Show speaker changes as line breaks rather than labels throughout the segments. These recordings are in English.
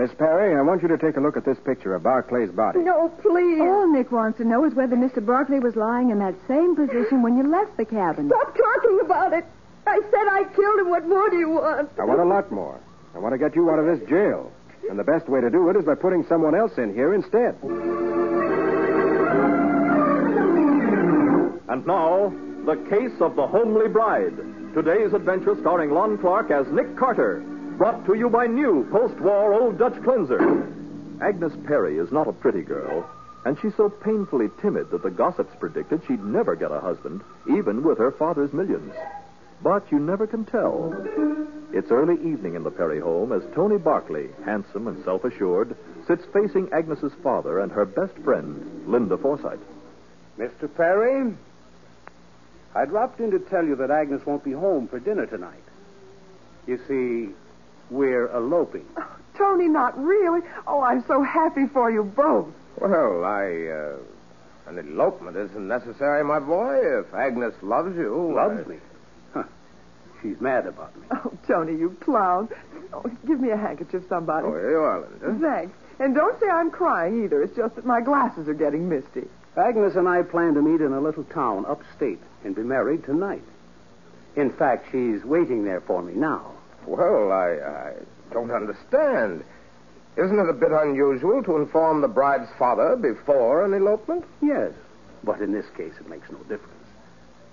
Miss Perry, I want you to take a look at this picture of Barclay's body.
No, please.
All Nick wants to know is whether Mr. Barclay was lying in that same position when you left the cabin.
Stop talking about it. I said I killed him. What more do you want?
I want a lot more. I want to get you out of this jail. And the best way to do it is by putting someone else in here instead.
And now, the case of the homely bride. Today's adventure starring Lon Clark as Nick Carter. Brought to you by new post-war Old Dutch cleanser. Agnes Perry is not a pretty girl, and she's so painfully timid that the gossips predicted she'd never get a husband, even with her father's millions. But you never can tell. It's early evening in the Perry home as Tony Barkley, handsome and self-assured, sits facing Agnes's father and her best friend, Linda Forsythe.
Mr. Perry, I dropped in to tell you that Agnes won't be home for dinner tonight. You see, we're eloping.
Tony, not really. Oh, I'm so happy for you both.
Well, I, uh, an elopement isn't necessary, my boy. If Agnes loves you.
Loves
I-
me. Huh. She's mad about me.
Oh, Tony, you clown. Oh, give me a handkerchief, somebody.
Oh, here you are, Linda.
Thanks. And don't say I'm crying either. It's just that my glasses are getting misty.
Agnes and I plan to meet in a little town upstate and be married tonight. In fact, she's waiting there for me now.
Well, I, I don't understand. Isn't it a bit unusual to inform the bride's father before an elopement?
Yes, but in this case, it makes no difference.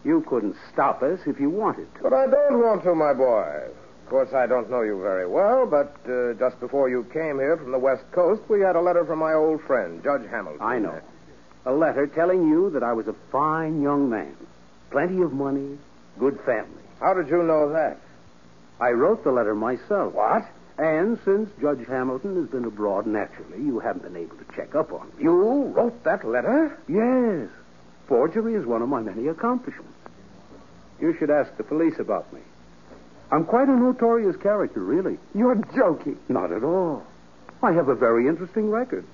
You couldn't stop us if you wanted to.
But I don't want to, my boy. Of course, I don't know you very well, but uh, just before you came here from the West Coast, we had a letter from my old friend, Judge Hamilton.
I know. A letter telling you that I was a fine young man, plenty of money, good family.
How did you know that?
I wrote the letter myself.
What?
And since Judge Hamilton has been abroad, naturally, you haven't been able to check up on me.
You wrote that letter?
Yes. Forgery is one of my many accomplishments. You should ask the police about me. I'm quite a notorious character, really.
You're joking.
Not at all. I have a very interesting record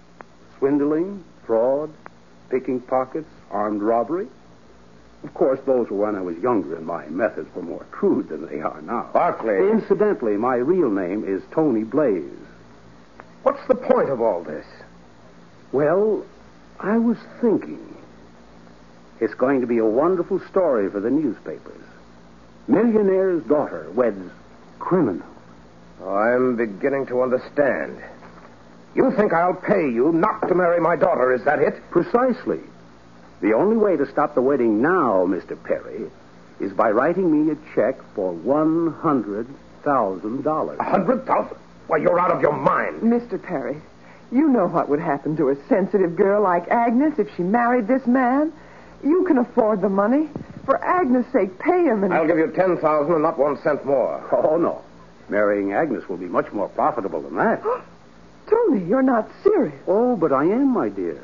swindling, fraud, picking pockets, armed robbery. Of course, those were when I was younger and my methods were more crude than they are now.
Barclay.
Incidentally, my real name is Tony Blaze.
What's the point of all this?
Well, I was thinking. It's going to be a wonderful story for the newspapers. Millionaire's daughter weds criminal.
Oh, I'm beginning to understand. You think I'll pay you not to marry my daughter, is that it?
Precisely. The only way to stop the wedding now, Mr. Perry, is by writing me a check for one hundred thousand dollars.
A hundred thousand? Why, you're out of your mind.
Mr. Perry, you know what would happen to a sensitive girl like Agnes if she married this man. You can afford the money. For Agnes' sake, pay him and...
I'll give you ten thousand and not one cent more.
Oh no. Marrying Agnes will be much more profitable than that.
Tony, you're not serious.
oh, but I am, my dear.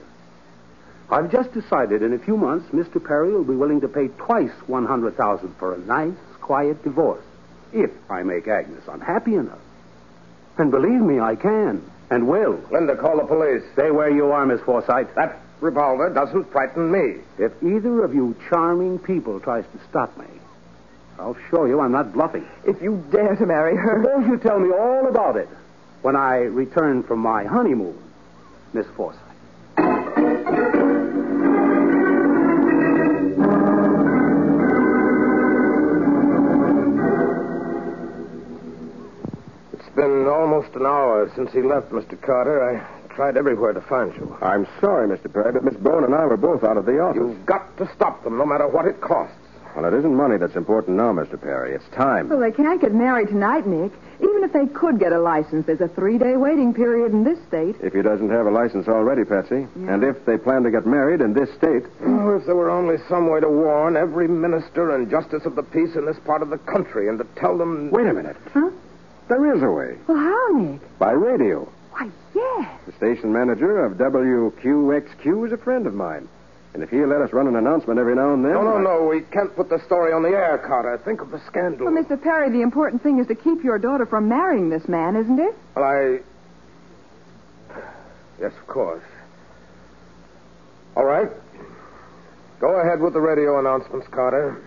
I've just decided in a few months Mr. Perry will be willing to pay twice one hundred thousand for a nice, quiet divorce. If I make Agnes unhappy enough. And believe me, I can. And will.
Linda, call the police.
Stay where you are, Miss Forsythe.
That revolver doesn't frighten me.
If either of you charming people tries to stop me, I'll show you I'm not bluffing.
If you dare to marry her...
Suppose you tell me all about it when I return from my honeymoon, Miss Forsythe.
Been almost an hour since he left, Mr. Carter. I tried everywhere to find you.
I'm sorry, Mr. Perry, but Miss Bowen and I were both out of the office.
You've got to stop them, no matter what it costs.
Well, it isn't money that's important now, Mr. Perry. It's time.
Well, they can't get married tonight, Nick. Even if they could get a license, there's a three-day waiting period in this state.
If he doesn't have a license already, Patsy. And if they plan to get married in this state.
Oh, if there were only some way to warn every minister and justice of the peace in this part of the country and to tell them.
Wait a minute.
Huh?
There is a way.
Well, how, Nick?
By radio.
Why, yes.
The station manager of WQXQ is a friend of mine. And if he'll let us run an announcement every now and then.
No, no,
I-
no. We can't put the story on the air, Carter. Think of the scandal.
Well, Mr. Perry, the important thing is to keep your daughter from marrying this man, isn't it?
Well, I. Yes, of course. All right. Go ahead with the radio announcements, Carter.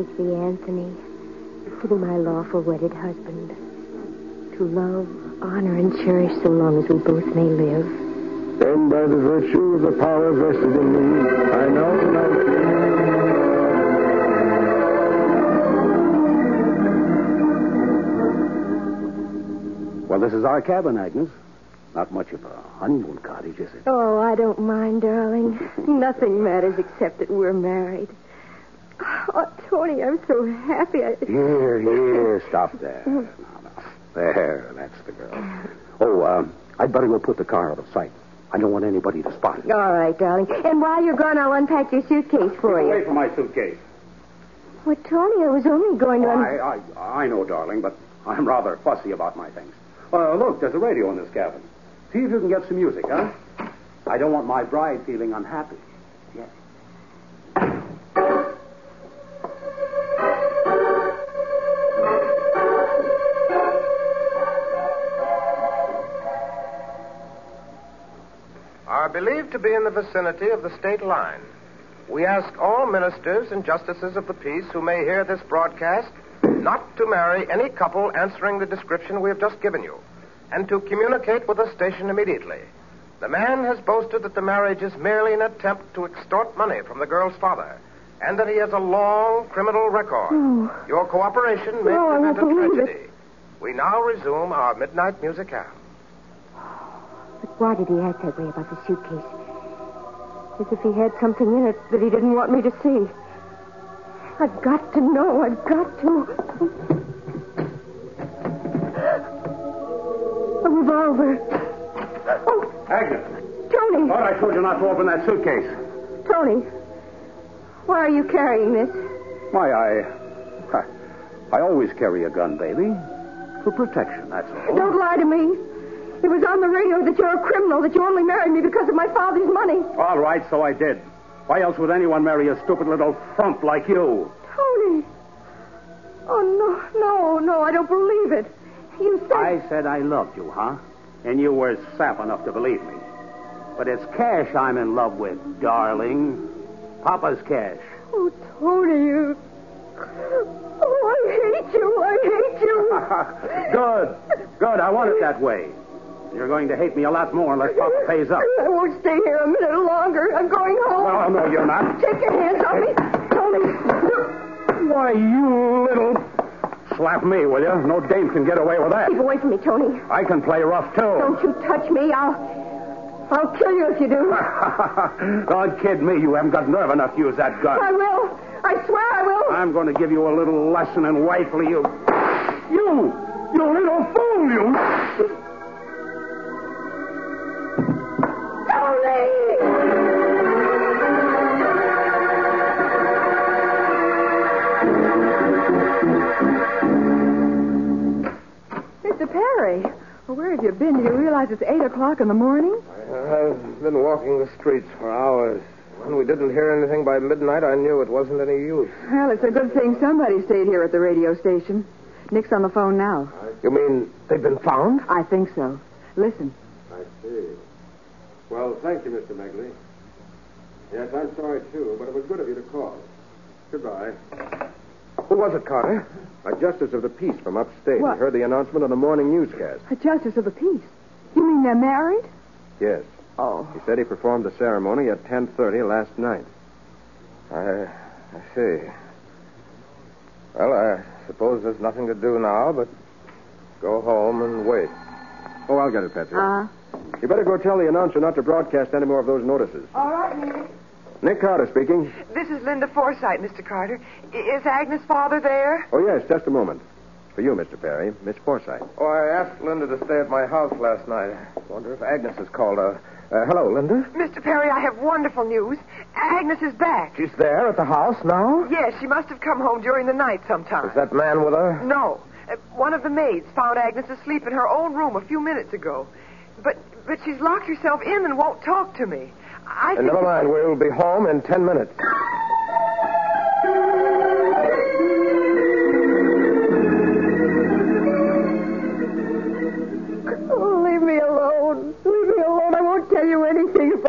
Take Anthony, to be my lawful wedded husband, to love, honor, and cherish so long as we both may live.
Then, by the virtue of the power vested in me, I now pronounce Well, this is our cabin, Agnes. Not much of a honeymoon cottage, is it?
Oh, I don't mind, darling. Nothing matters except that we're married. Oh, Tony, I'm so happy. I...
Here, here, stop there. There, that's the girl. Oh, um, I'd better go put the car out of sight. I don't want anybody to spot it.
All right, darling. And while you're gone, I'll unpack your suitcase for
Away
you.
from my suitcase.
Well, Tony, I was only going to.
Oh, I, I, I know, darling, but I'm rather fussy about my things. Uh, look, there's a radio in this cabin. See if you can get some music, huh? I don't want my bride feeling unhappy. Yeah.
To be in the vicinity of the state line. We ask all ministers and justices of the peace who may hear this broadcast not to marry any couple answering the description we have just given you, and to communicate with the station immediately. The man has boasted that the marriage is merely an attempt to extort money from the girl's father, and that he has a long criminal record. Oh. Your cooperation may
Oh,
prevent a
it.
tragedy. We now resume our midnight music hour.
But why did he act that way about the suitcase? As if he had something in it that he didn't want me to see. I've got to know. I've got to. A revolver. Oh,
Agnes,
Tony.
thought I told you not to open that suitcase.
Tony. Why are you carrying this?
Why, I. I always carry a gun, baby. For protection, that's all.
Don't lie to me. It was on the radio that you're a criminal, that you only married me because of my father's money.
All right, so I did. Why else would anyone marry a stupid little frump like you?
Tony. Oh, no, no, no, I don't believe it. You said.
I said I loved you, huh? And you were sap enough to believe me. But it's cash I'm in love with, darling. Papa's cash.
Oh, Tony, you. Oh, I hate you. I hate you.
Good. Good. I want it that way. You're going to hate me a lot more unless Papa pays up.
I won't stay here a minute longer. I'm going home.
No, no, you're not.
Take your hands off me. Tony.
Why, you little. Slap me, will you? No dame can get away with that.
Keep away from me, Tony.
I can play rough, too.
Don't you touch me. I'll. I'll kill you if you do.
Don't kid me. You haven't got nerve enough to use that gun.
I will. I swear I will.
I'm going to give you a little lesson in wifely. You. You! You little fool, you!
Mr. Perry, well, where have you been? Do you realize it's 8 o'clock in the morning?
I've been walking the streets for hours. When we didn't hear anything by midnight, I knew it wasn't any use.
Well, it's a good thing somebody stayed here at the radio station. Nick's on the phone now.
You mean they've been found?
I think so. Listen.
I see. Well, thank you, Mr. Megley. Yes, I'm sorry, too, but it was good of you to call. Goodbye.
Who was it, Carter?
A justice of the peace from upstate.
What?
He heard the announcement on the morning newscast.
A justice of the peace. You mean they're married?
Yes.
Oh.
He said he performed the ceremony at 10.30 last night.
I, I see. Well, I suppose there's nothing to do now but go home and wait.
Oh, I'll get it, Patsy.
Uh,
You better go tell the announcer not to broadcast any more of those notices.
All right, Nick.
Nick Carter speaking.
This is Linda Forsythe, Mr. Carter. Is Agnes' father there?
Oh, yes, just a moment. For you, Mr. Perry, Miss Forsythe.
Oh, I asked Linda to stay at my house last night. Wonder if Agnes has called her. Uh, hello, Linda.
Mr. Perry, I have wonderful news. Agnes is back.
She's there at the house now?
Yes, she must have come home during the night sometime.
Is that man with her?
No. Uh, one of the maids found Agnes asleep in her own room a few minutes ago. But but she's locked herself in and won't talk to me. I think...
never mind. We'll be home in ten minutes.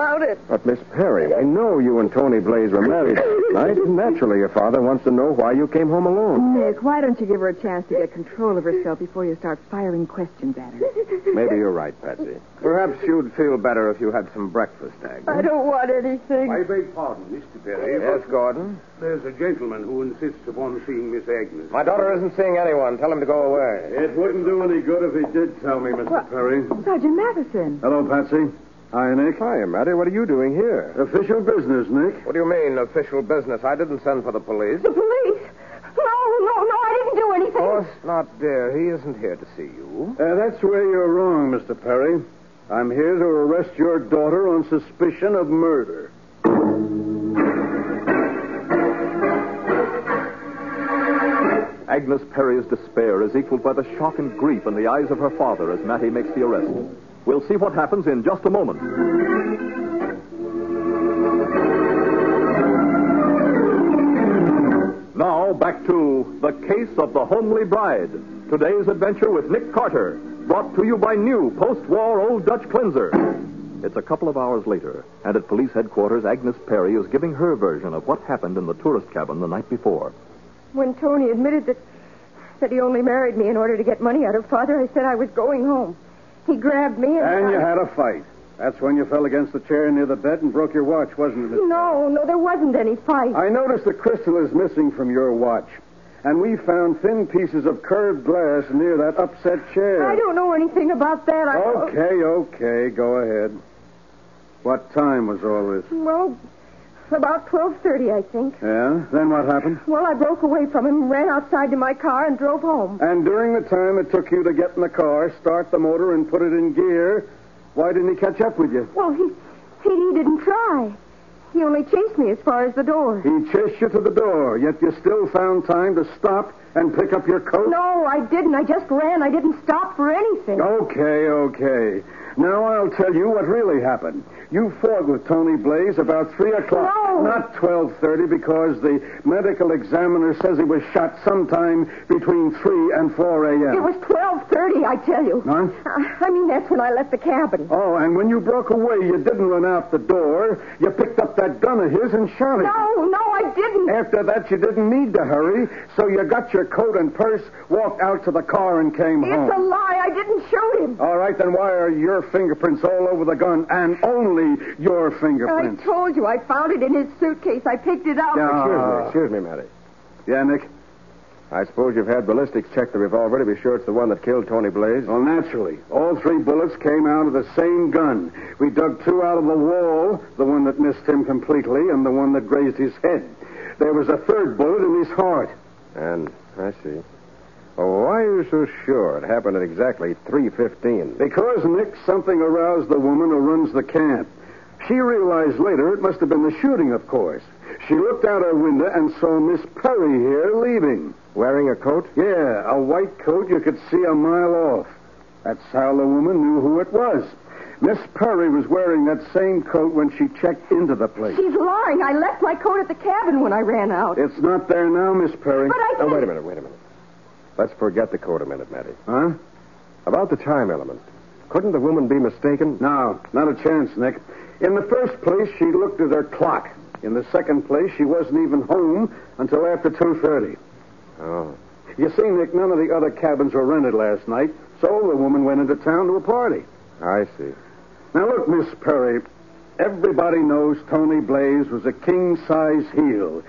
About it.
But, Miss Perry, I know you and Tony Blaze were married last night. Naturally, your father wants to know why you came home alone.
Nick, why don't you give her a chance to get control of herself before you start firing questions at her?
Maybe you're right, Patsy.
Perhaps you'd feel better if you had some breakfast, Agnes.
I don't want anything.
I beg pardon, Mr. Perry.
Yes, Gordon.
There's a gentleman who insists upon seeing Miss Agnes.
My daughter isn't seeing anyone. Tell him to go away.
It wouldn't do any good if he did tell me, Mr. Perry.
Sergeant Matheson.
Hello, Patsy. Hi, Nick.
Hi, Matty. What are you doing here?
Official business, Nick.
What do you mean, official business? I didn't send for the police.
The police? No, no, no, I didn't do anything.
Of course not, dear. He isn't here to see you.
Uh, that's where you're wrong, Mr. Perry. I'm here to arrest your daughter on suspicion of murder.
Agnes Perry's despair is equaled by the shock and grief in the eyes of her father as Mattie makes the arrest. We'll see what happens in just a moment. Now, back to The Case of the Homely Bride. Today's adventure with Nick Carter, brought to you by new post war Old Dutch Cleanser. It's a couple of hours later, and at police headquarters, Agnes Perry is giving her version of what happened in the tourist cabin the night before.
When Tony admitted that that he only married me in order to get money out of father, I said I was going home. He grabbed me and.
And you had a fight. That's when you fell against the chair near the bed and broke your watch, wasn't it? Miss-
No, no, there wasn't any fight.
I noticed the crystal is missing from your watch. And we found thin pieces of curved glass near that upset chair.
I don't know anything about that. I
Okay, okay, go ahead. What time was all this?
Well, about twelve thirty, I think.
Yeah? Then what happened?
Well, I broke away from him, ran outside to my car, and drove home.
And during the time it took you to get in the car, start the motor, and put it in gear, why didn't he catch up with you?
Well, he he, he didn't try. He only chased me as far as the door.
He chased you to the door, yet you still found time to stop and pick up your coat?
No, I didn't. I just ran. I didn't stop for anything.
Okay, okay. Now I'll tell you what really happened. You fought with Tony Blaze about three o'clock.
No.
Not twelve thirty, because the medical examiner says he was shot sometime between three and four a.m.
It was twelve thirty, I tell you.
Huh?
Uh, I mean, that's when I left the cabin.
Oh, and when you broke away, you didn't run out the door. You picked up that gun of his and shot it.
No, no, I didn't.
After that, you didn't need to hurry, so you got your coat and purse, walked out to the car, and came home.
It's a lie. I didn't shoot him.
All right, then why are your fingerprints all over the gun and only your fingerprints.
I told you I found it in his suitcase. I picked it up.
Yeah.
Excuse me, uh, excuse me, Matty.
Yeah, Nick?
I suppose you've had ballistics check the revolver to be sure it's the one that killed Tony Blaze.
Well, naturally. All three bullets came out of the same gun. We dug two out of the wall, the one that missed him completely and the one that grazed his head. There was a third bullet in his heart.
And I see. Oh, why are you so sure it happened at exactly 3.15?
Because, Nick, something aroused the woman who runs the camp. She realized later it must have been the shooting, of course. She looked out her window and saw Miss Perry here leaving.
Wearing a coat?
Yeah, a white coat you could see a mile off. That's how the woman knew who it was. Miss Perry was wearing that same coat when she checked into the place.
She's lying. I left my coat at the cabin when I ran out.
It's not there now, Miss Perry.
But I
Oh, wait a minute, wait a minute. Let's forget the coat a minute, Matty.
Huh?
About the time element. Couldn't the woman be mistaken?
No, not a chance, Nick. In the first place, she looked at her clock. In the second place, she wasn't even home until after 2.30.
Oh.
You see, Nick, none of the other cabins were rented last night, so the woman went into town to a party.
I see.
Now, look, Miss Perry, everybody knows Tony Blaze was a king-size heel.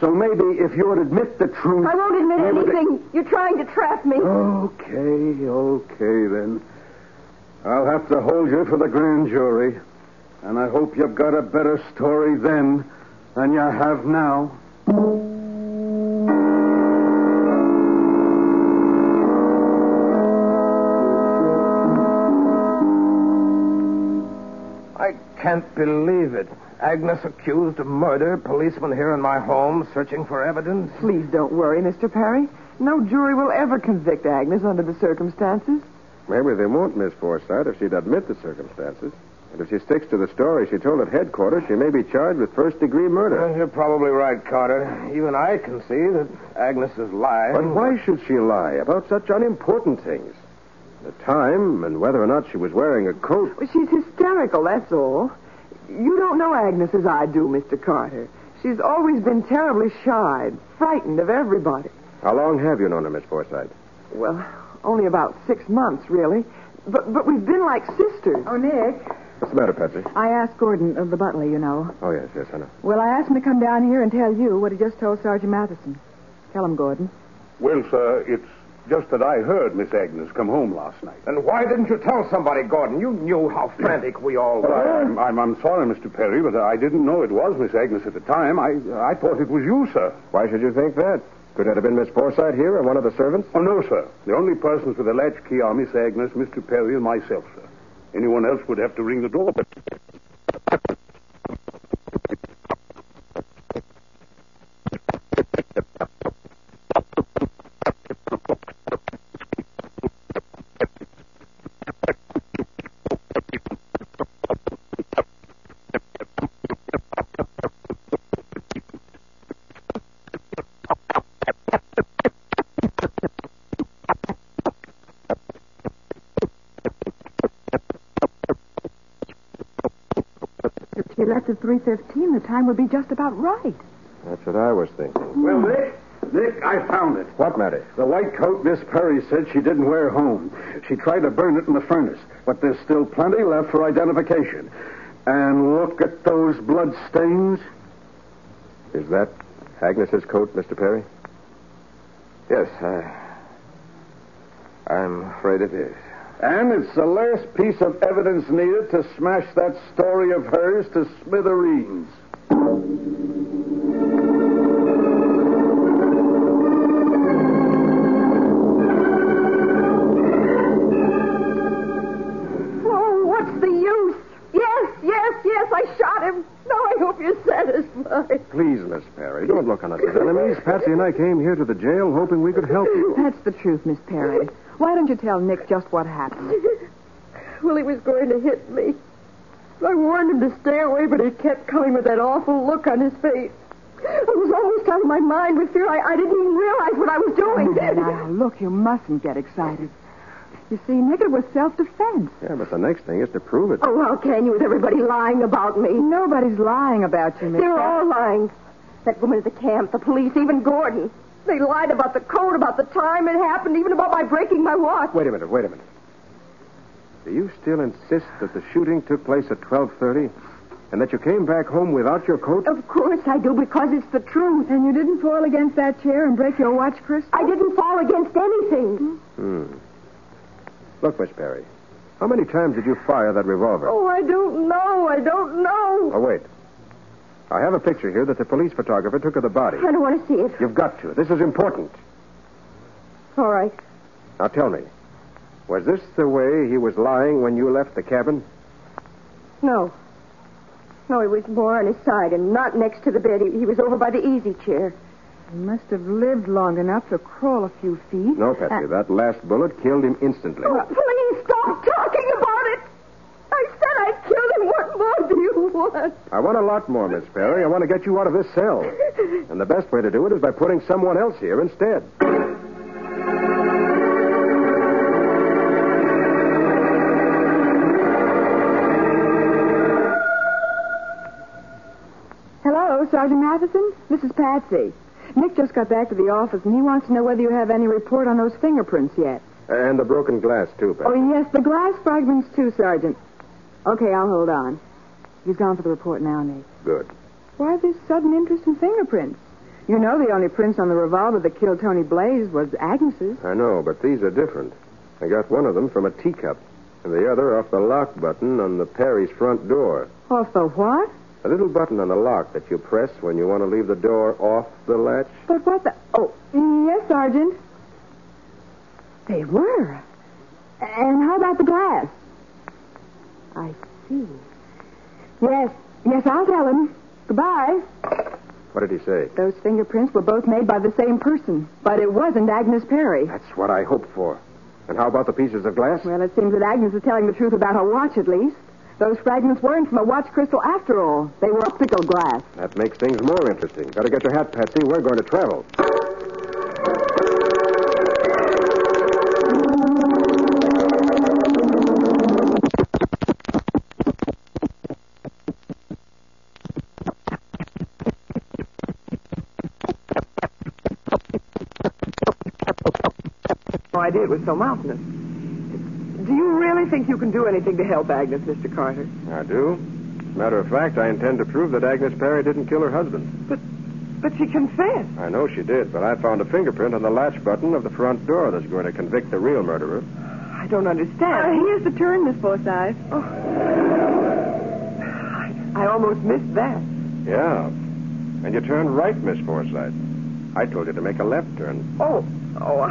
So maybe if you would admit the truth...
I won't admit
you would-
anything. You're trying to trap me.
Okay, okay, then. I'll have to hold you for the grand jury. And I hope you've got a better story then than you have now.
I can't believe it. Agnes accused of murder, policeman here in my home searching for evidence.
Please don't worry, Mr. Perry. No jury will ever convict Agnes under the circumstances.
Maybe they won't, Miss Forsythe, if she'd admit the circumstances. And if she sticks to the story she told at headquarters, she may be charged with first degree murder.
Well, you're probably right, Carter. Even I can see that Agnes is lying.
But why should she lie about such unimportant things? The time and whether or not she was wearing a coat.
Well, She's hysterical, that's all. You don't know Agnes as I do, Mr. Carter. She's always been terribly shy, frightened of everybody.
How long have you known her, Miss Forsythe?
Well, only about six months, really. But but we've been like sisters.
Oh, Nick,
What's the matter, Patsy?
I asked Gordon, uh, the butler, you know.
Oh, yes, yes, I know.
Well, I asked him to come down here and tell you what he just told Sergeant Matheson. Tell him, Gordon.
Well, sir, it's just that I heard Miss Agnes come home last night.
Then why didn't you tell somebody, Gordon? You knew how frantic we all
Well,
were.
I'm, I'm, I'm sorry, Mr. Perry, but I didn't know it was Miss Agnes at the time. I, I thought it was you, sir.
Why should you think that? Could it have been Miss Forsythe here or one of the servants?
Oh, no, sir. The only persons with a latchkey are Miss Agnes, Mr. Perry, and myself, sir. Anyone else would have to ring the door, but...
If at 3.15, the time would be just about right.
That's what I was thinking.
Well, Nick, Nick, I found it.
What matter?
The white coat Miss Perry said she didn't wear home. She tried to burn it in the furnace, but there's still plenty left for identification. And look at those blood stains.
Is that Agnes's coat, Mr. Perry?
Yes, I. I'm afraid it is.
And it's the last piece of evidence needed to smash that story of hers to smithereens.
Please, Miss Perry, don't look on us as enemies. Patsy and I came here to the jail hoping we could help you.
That's the truth, Miss Perry. Why don't you tell Nick just what happened?
Well, he was going to hit me. I warned him to stay away, but he kept coming with that awful look on his face. I was almost out of my mind with fear. I, I didn't even realize what I was doing.
now, look, you mustn't get excited. You see, Nick, it was self-defense.
Yeah, but the next thing is to prove it.
Oh, how can you with everybody lying about me?
Nobody's lying about you, Miss
They're
Perry.
all lying. That woman at the camp, the police, even Gordon. They lied about the code, about the time it happened, even about my breaking my watch.
Wait a minute, wait a minute. Do you still insist that the shooting took place at 12.30 and that you came back home without your coat?
Of course I do, because it's the truth.
And you didn't fall against that chair and break your watch, Chris?
I didn't fall against anything.
Hmm. Look, Miss Perry, how many times did you fire that revolver?
Oh, I don't know. I don't know.
Oh, wait. I have a picture here that the police photographer took of the body.
I don't want to see it.
You've got to. This is important.
All right.
Now tell me, was this the way he was lying when you left the cabin?
No. No, he was more on his side and not next to the bed. He, he was over by the easy chair.
He must have lived long enough to crawl a few feet.
No, Patsy. Uh, that last bullet killed him instantly.
Oh, please stop talking about it. I said I killed him. What more do you want?
I want a lot more, Miss Perry. I want to get you out of this cell. And the best way to do it is by putting someone else here instead.
Hello, Sergeant Matheson. This is Patsy. Nick just got back to the office, and he wants to know whether you have any report on those fingerprints yet.
And the broken glass, too, Patsy.
Oh, yes, the glass fragments, too, Sergeant. Okay, I'll hold on. He's gone for the report now, Nick.
Good.
Why this sudden interest in fingerprints? You know the only prints on the revolver that killed Tony Blaze was Agnes's.
I know, but these are different. I got one of them from a teacup. And the other off the lock button on the Perry's front door.
Off the what?
A little button on the lock that you press when you want to leave the door off the latch.
But what the... Oh, yes, Sergeant. They were. And how about the glass? I see. Yes, yes, I'll tell him. Goodbye.
What did he say?
Those fingerprints were both made by the same person, but it wasn't Agnes Perry.
That's what I hoped for. And how about the pieces of glass?
Well, it seems that Agnes is telling the truth about her watch, at least. Those fragments weren't from a watch crystal after all. They were optical glass.
That makes things more interesting. Better get your hat, Patsy. We're going to travel.
No idea it was so mountainous. Do you really think you can do anything to help Agnes, Mr. Carter?
I do. As a matter of fact, I intend to prove that Agnes Perry didn't kill her husband.
But, but she confessed.
I know she did, but I found a fingerprint on the latch button of the front door that's going to convict the real murderer.
I don't understand.
Uh, here's the turn, Miss Forsythe.
Oh. I, I almost missed that.
Yeah. And you turned right, Miss Forsythe. I told you to make a left turn.
Oh, oh,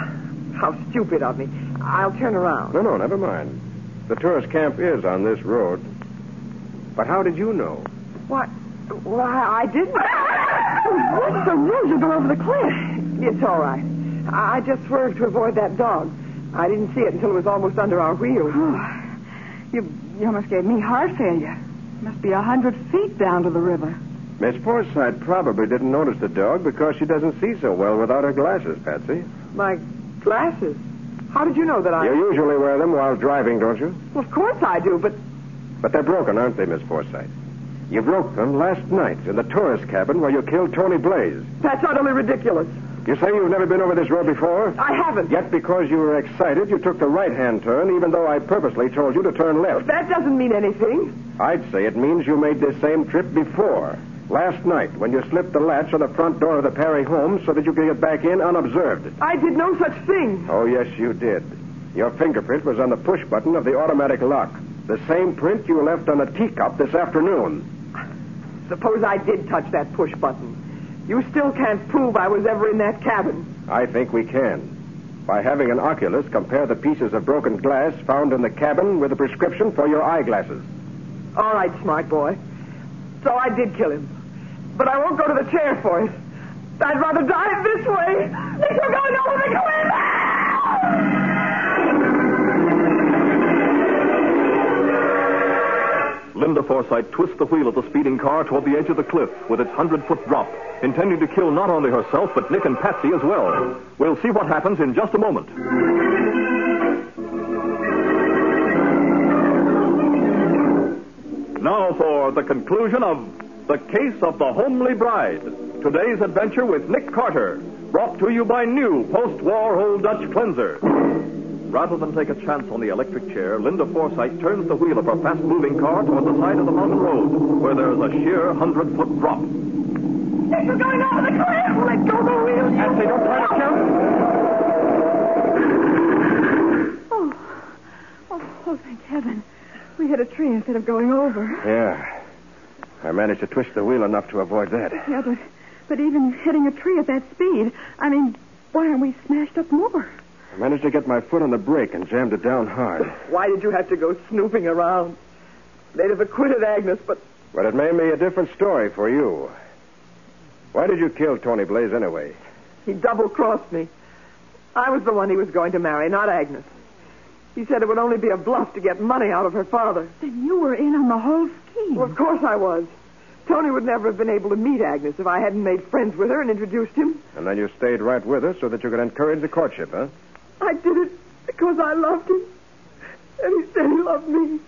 how stupid of me. I'll turn around.
No, no, never mind. The tourist camp is on this road. But how did you know?
What? Well, I, I didn't. What's the rules you go over the cliff? It's all right. I I just swerved to avoid that dog. I didn't see it until it was almost under our wheels.
You, you almost gave me heart failure. Must be a hundred feet down to the river.
Miss Forsythe probably didn't notice the dog because she doesn't see so well without her glasses, Patsy.
My glasses. How did you know that I?
You usually wear them while driving, don't you?
Well, of course I do, but
But they're broken, aren't they, Miss Forsythe? You broke them last night in the tourist cabin where you killed Tony Blaze.
that's utterly ridiculous.
You say you've never been over this road before?
I haven't.
Yet because you were excited, you took the right-hand turn, even though I purposely told you to turn left.
That doesn't mean anything.
I'd say it means you made this same trip before. Last night, when you slipped the latch on the front door of the Perry home so that you could get back in unobserved.
I did no such thing.
Oh, yes, you did. Your fingerprint was on the push button of the automatic lock. The same print you left on a teacup this afternoon.
Suppose I did touch that push button. You still can't prove I was ever in that cabin.
I think we can. By having an oculist compare the pieces of broken glass found in the cabin with a prescription for your eyeglasses.
All right, smart boy. So I did kill him. But I won't go to the chair for it. I'd rather die this way. Things are going over the cliff.
Linda Forsythe twists the wheel of the speeding car toward the edge of the cliff with its hundred foot drop, intending to kill not only herself, but Nick and Patsy as well. We'll see what happens in just a moment. Now for the conclusion of The Case of the Homely Bride. Today's adventure with Nick Carter, brought to you by new post-war Old Dutch cleanser. Rather than take a chance on the electric chair, Linda Forsythe turns the wheel of her fast-moving car toward the side of the mountain road, where there's a sheer hundred-foot drop.
Things are going over the cliff. Let go the wheel.
Patsy, don't try to jump.
Oh. oh, oh, thank heaven. We hit a tree instead of going over.
Yeah. I managed to twist the wheel enough to avoid that.
Yeah, but, but even hitting a tree at that speed, I mean, why aren't we smashed up more?
I managed to get my foot on the brake and jammed it down hard.
Why did you have to go snooping around? They'd have acquitted Agnes, but
But it made me a different story for you. Why did you kill Tony Blaze anyway?
he double-crossed me. I was the one he was going to marry, not Agnes. He said it would only be a bluff to get money out of her father.
Then you were in on the whole scheme.
Well, of course I was. Tony would never have been able to meet Agnes if I hadn't made friends with her and introduced him.
And then you stayed right with her so that you could encourage the courtship, huh?
I did it because I loved him. And he said he loved me.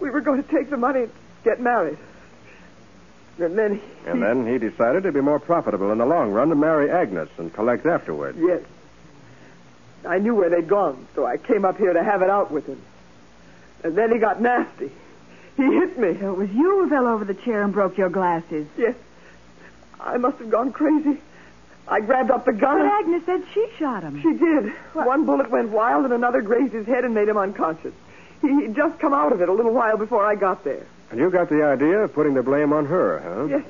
We were going to take the money and get married. And then he...
And then he decided it'd be more profitable in the long run to marry Agnes and collect afterward.
Yes. I knew where they'd gone, so I came up here to have it out with him. And then he got nasty. He hit me.
So it was you who fell over the chair and broke your glasses.
Yes. I must have gone crazy. I grabbed up the gun.
But Agnes said she shot him.
She did. One bullet went wild, and another grazed his head and made him unconscious. He, he'd just come out of it a little while before I got there.
And you got the idea of putting the blame on her, huh?
Yes,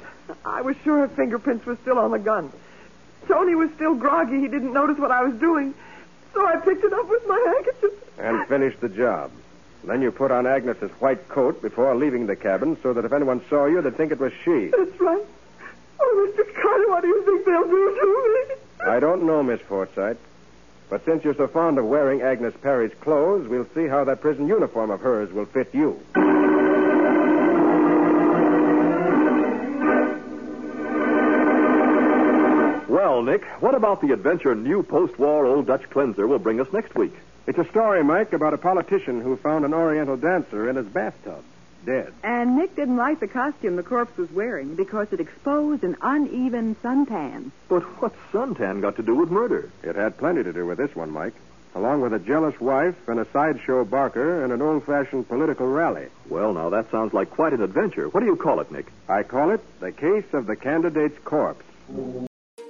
I was sure her fingerprints were still on the gun. Tony was still groggy. He didn't notice what I was doing. So I picked it up with my handkerchief.
And finished the job. Then you put on Agnes's white coat before leaving the cabin so that if anyone saw you, they'd think it was she.
That's right. Oh, Mr. Carter, what do you think they'll do to me?
I don't know, Miss Forsythe. But since you're so fond of wearing Agnes Perry's clothes, we'll see how that prison uniform of hers will fit you.
Nick, what about the adventure new post-war Old Dutch cleanser will bring us next week?
It's a story, Mike, about a politician who found an Oriental dancer in his bathtub, dead.
And Nick didn't like the costume the corpse was wearing because it exposed an uneven suntan.
But what's suntan got to do with murder?
It had plenty to do with this one, Mike. Along with a jealous wife and a sideshow barker and an old-fashioned political rally.
Well, now, that sounds like quite an adventure. What do you call it, Nick?
I call it the case of the candidate's corpse.